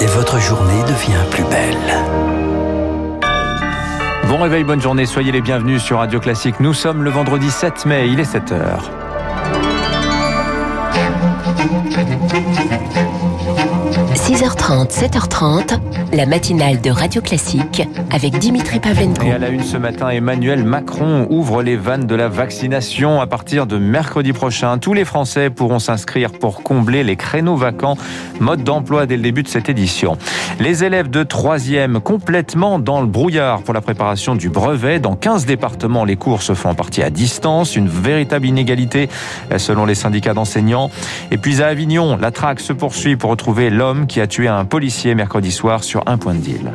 Et votre journée devient plus belle. Bon réveil, bonne journée, soyez les bienvenus sur Radio Classique. Nous sommes le vendredi 7 mai, il est 7h. 6h30, 7h30, la matinale de Radio Classique avec Dimitri Pavlenko. Et à la une ce matin, Emmanuel Macron ouvre les vannes de la vaccination à partir de mercredi prochain. Tous les Français pourront s'inscrire pour combler les créneaux vacants. Mode d'emploi dès le début de cette édition. Les élèves de 3e complètement dans le brouillard pour la préparation du brevet. Dans 15 départements, les cours se font en partie à distance. Une véritable inégalité selon les syndicats d'enseignants. Et puis à Avignon, la traque se poursuit pour retrouver l'homme qui a tué un policier mercredi soir sur un point de deal.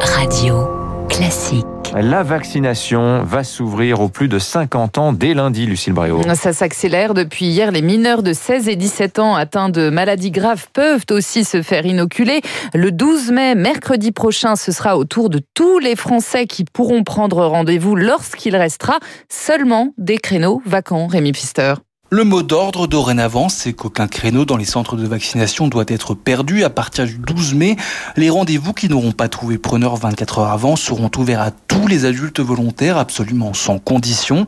Radio Classique. La vaccination va s'ouvrir aux plus de 50 ans dès lundi, Lucille Bréau. Ça s'accélère depuis hier. Les mineurs de 16 et 17 ans atteints de maladies graves peuvent aussi se faire inoculer. Le 12 mai, mercredi prochain, ce sera au tour de tous les Français qui pourront prendre rendez-vous lorsqu'il restera seulement des créneaux vacants. Rémi Pfister. Le mot d'ordre dorénavant, c'est qu'aucun créneau dans les centres de vaccination doit être perdu. À partir du 12 mai, les rendez-vous qui n'auront pas trouvé preneur 24 heures avant seront ouverts à tous les adultes volontaires, absolument sans condition.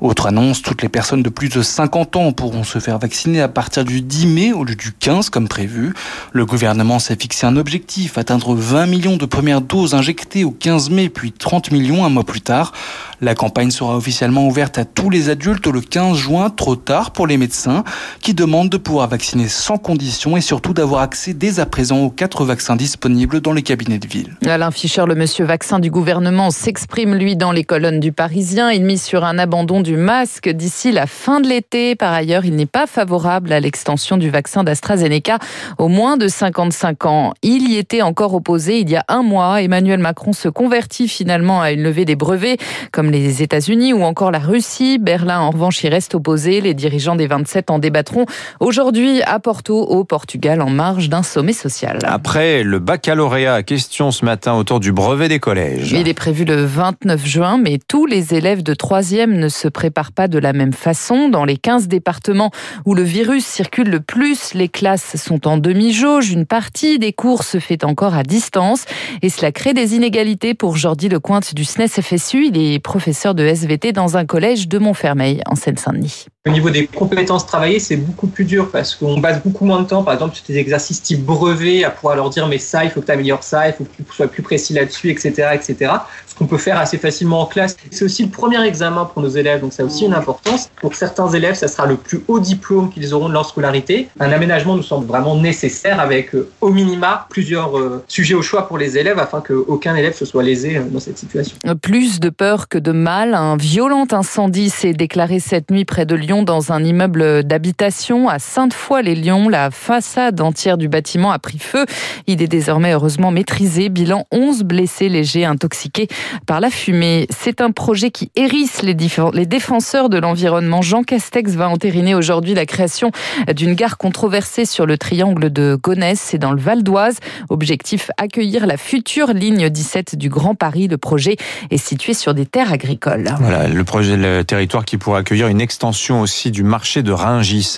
Autre annonce, toutes les personnes de plus de 50 ans pourront se faire vacciner à partir du 10 mai au lieu du 15 comme prévu. Le gouvernement s'est fixé un objectif, atteindre 20 millions de premières doses injectées au 15 mai puis 30 millions un mois plus tard. La campagne sera officiellement ouverte à tous les adultes le 15 juin, trop tard pour les médecins qui demandent de pouvoir vacciner sans condition et surtout d'avoir accès dès à présent aux quatre vaccins disponibles dans les cabinets de ville. Alain Fischer, le monsieur vaccin du gouvernement, s'exprime lui dans les colonnes du Parisien. Il mise sur un abandon du masque d'ici la fin de l'été. Par ailleurs, il n'est pas favorable à l'extension du vaccin d'AstraZeneca aux moins de 55 ans. Il y était encore opposé il y a un mois. Emmanuel Macron se convertit finalement à une levée des brevets comme les États-Unis ou encore la Russie. Berlin, en revanche, y reste opposé. Les dirigeants des 27 en débattront aujourd'hui à Porto, au Portugal, en marge d'un sommet social. Après le baccalauréat, question ce matin autour du brevet des collèges. Il est prévu le 29 juin, mais tous les élèves de 3e ne se préparent pas de la même façon. Dans les 15 départements où le virus circule le plus, les classes sont en demi-jauge. Une partie des cours se fait encore à distance et cela crée des inégalités pour Jordi Lecointe du SNES FSU. Il est professeur de SVT dans un collège de Montfermeil en Seine-Saint-Denis. Au niveau des compétences travaillées, c'est beaucoup plus dur parce qu'on passe beaucoup moins de temps, par exemple, sur des exercices type brevet, à pouvoir leur dire mais ça, il faut que tu améliores ça, il faut que tu sois plus précis là-dessus, etc., etc. Ce qu'on peut faire assez facilement en classe. C'est aussi le premier examen pour nos élèves, donc ça a aussi une importance. Pour certains élèves, ça sera le plus haut diplôme qu'ils auront de leur scolarité. Un aménagement nous semble vraiment nécessaire avec euh, au minima plusieurs euh, sujets au choix pour les élèves afin qu'aucun élève se soit lésé euh, dans cette situation. Plus de peur que de mal, un violent incendie s'est déclaré cette nuit près de Lyon dans un immeuble d'habitation à Sainte-Foy-les-Lyons. La façade entière du bâtiment a pris feu. Il est désormais heureusement maîtrisé. Bilan 11 blessés légers intoxiqués par la fumée. C'est un projet qui hérisse les, défenseurs de l'environnement. Jean Castex va entériner aujourd'hui la création d'une gare controversée sur le triangle de Gonesse. C'est dans le Val d'Oise. Objectif accueillir la future ligne 17 du Grand Paris. Le projet est situé sur des terres agricoles. Voilà, le projet, le territoire qui pourrait accueillir une extension aussi du marché de Ringis.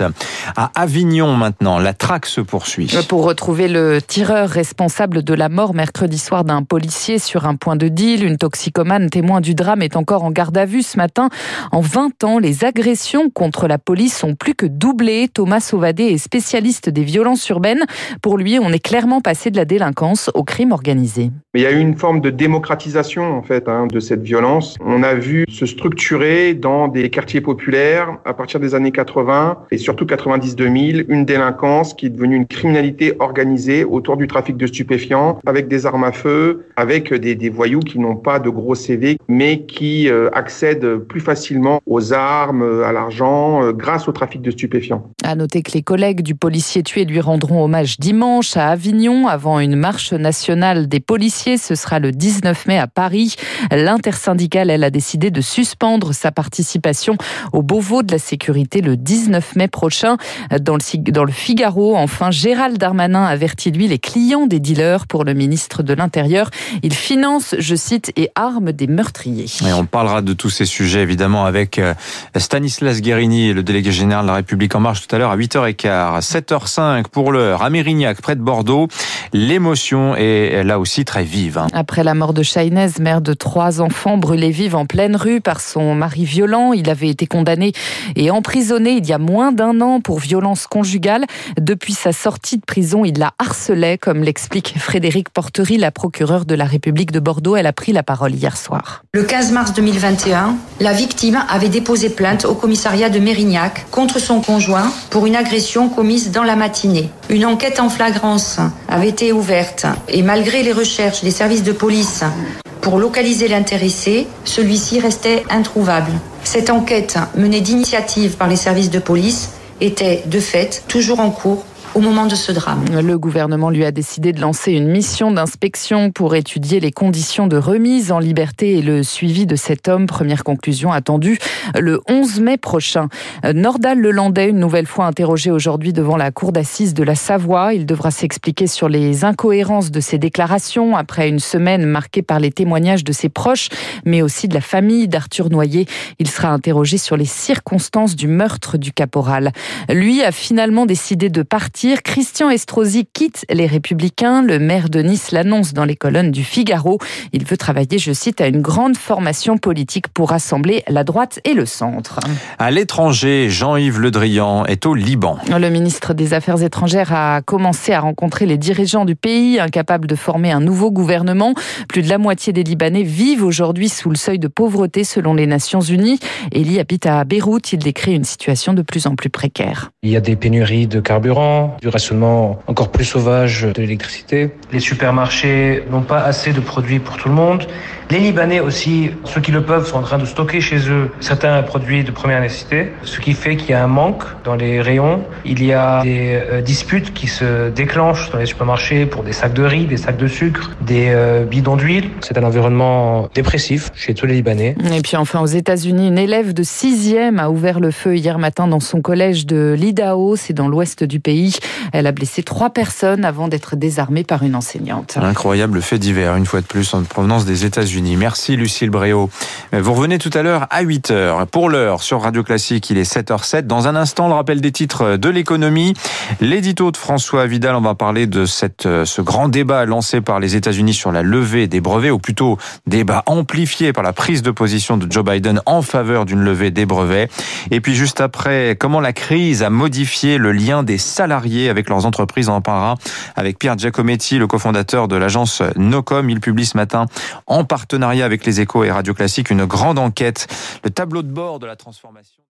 À Avignon maintenant, la traque se poursuit. Pour retrouver le tireur responsable de la mort mercredi soir d'un policier sur un point de deal, une toxicomane témoin du drame est encore en garde à vue ce matin. En 20 ans, les agressions contre la police ont plus que doublé. Thomas Sauvadé est spécialiste des violences urbaines. Pour lui, on est clairement passé de la délinquance au crime organisé. Il y a eu une forme de démocratisation en fait hein, de cette violence. On a vu se structurer dans des quartiers populaires à partir des années 80 et surtout 90-2000 une délinquance qui est devenue une criminalité organisée autour du trafic de stupéfiants avec des armes à feu, avec des, voyous qui n'ont pas de gros CV mais qui euh, accèdent plus facilement aux armes, à l'argent euh, grâce au trafic de stupéfiants. À noter que les collègues du policier tué lui rendront hommage dimanche à Avignon avant une marche nationale des policiers. Ce sera le 19 mai à Paris. L'intersyndicale, elle, a décidé de suspendre sa participation au Beauvau de la sécurité le 19 mai prochain. Dans le, dans le Figaro, enfin, Gérald Darmanin avertit lui les clients des dealers pour le ministre de l'Intérieur. Il finance, je cite, et arme des meurtriers. Et on parlera de tous ces sujets évidemment avec euh, Stanislas Guérini, le délégué général de la République en marche tout à l'heure à 8h15, 7h05 pour l'heure à Mérignac, près de Bordeaux. L'émotion est là aussi très vive. Hein. Après la mort de Chahinez, mère de trois enfants brûlés vifs en pleine rue par son mari violent, il avait été condamné et emprisonné il y a moins d'un an pour violence conjugale. Depuis sa sortie de prison, il la harcelait, comme l'explique Frédéric Portery, la procureure de la République de Bordeaux. Elle a pris la parole hier soir. Le 15 mars 2021, la victime avait déposé plainte au commissariat de Mérignac contre son conjoint pour une agression commise dans la matinée. Une enquête en flagrance avait été ouverte et malgré les recherches des services de police pour localiser l'intéressé, celui-ci restait introuvable. Cette enquête, menée d'initiative par les services de police, était de fait toujours en cours au moment de ce drame. Le gouvernement lui a décidé de lancer une mission d'inspection pour étudier les conditions de remise en liberté et le suivi de cet homme. Première conclusion attendue le 11 mai prochain. Nordal Lelandais, une nouvelle fois interrogé aujourd'hui devant la cour d'assises de la Savoie. Il devra s'expliquer sur les incohérences de ses déclarations après une semaine marquée par les témoignages de ses proches, mais aussi de la famille d'Arthur Noyer. Il sera interrogé sur les circonstances du meurtre du caporal. Lui a finalement décidé de partir Christian Estrosi quitte les Républicains. Le maire de Nice l'annonce dans les colonnes du Figaro. Il veut travailler, je cite, à une grande formation politique pour rassembler la droite et le centre. À l'étranger, Jean-Yves Le Drian est au Liban. Le ministre des Affaires étrangères a commencé à rencontrer les dirigeants du pays, incapables de former un nouveau gouvernement. Plus de la moitié des Libanais vivent aujourd'hui sous le seuil de pauvreté selon les Nations Unies. Elie habite à Beyrouth. Il décrit une situation de plus en plus précaire. Il y a des pénuries de carburant, du rationnement encore plus sauvage de l'électricité. Les supermarchés n'ont pas assez de produits pour tout le monde. Les Libanais aussi, ceux qui le peuvent, sont en train de stocker chez eux certains produits de première nécessité, ce qui fait qu'il y a un manque dans les rayons. Il y a des euh, disputes qui se déclenchent dans les supermarchés pour des sacs de riz, des sacs de sucre, des euh, bidons d'huile. C'est un environnement dépressif chez tous les Libanais. Et puis enfin aux États-Unis, une élève de 6e a ouvert le feu hier matin dans son collège de l'Idaho, c'est dans l'ouest du pays. Elle a blessé trois personnes avant d'être désarmée par une enseignante. Incroyable fait divers, une fois de plus, en provenance des États-Unis. Merci Lucille Bréau. Vous revenez tout à l'heure à 8h. Pour l'heure, sur Radio Classique, il est 7h07. Dans un instant, le rappel des titres de l'économie. L'édito de François Vidal, on va parler de cette, ce grand débat lancé par les États-Unis sur la levée des brevets, ou plutôt débat amplifié par la prise de position de Joe Biden en faveur d'une levée des brevets. Et puis juste après, comment la crise a modifié le lien des salariés avec leurs entreprises. En parlera avec Pierre Giacometti, le cofondateur de l'agence Nocom. Il publie ce matin, en partenariat avec les échos et Radio Classique, une grande enquête, le tableau de bord de la transformation.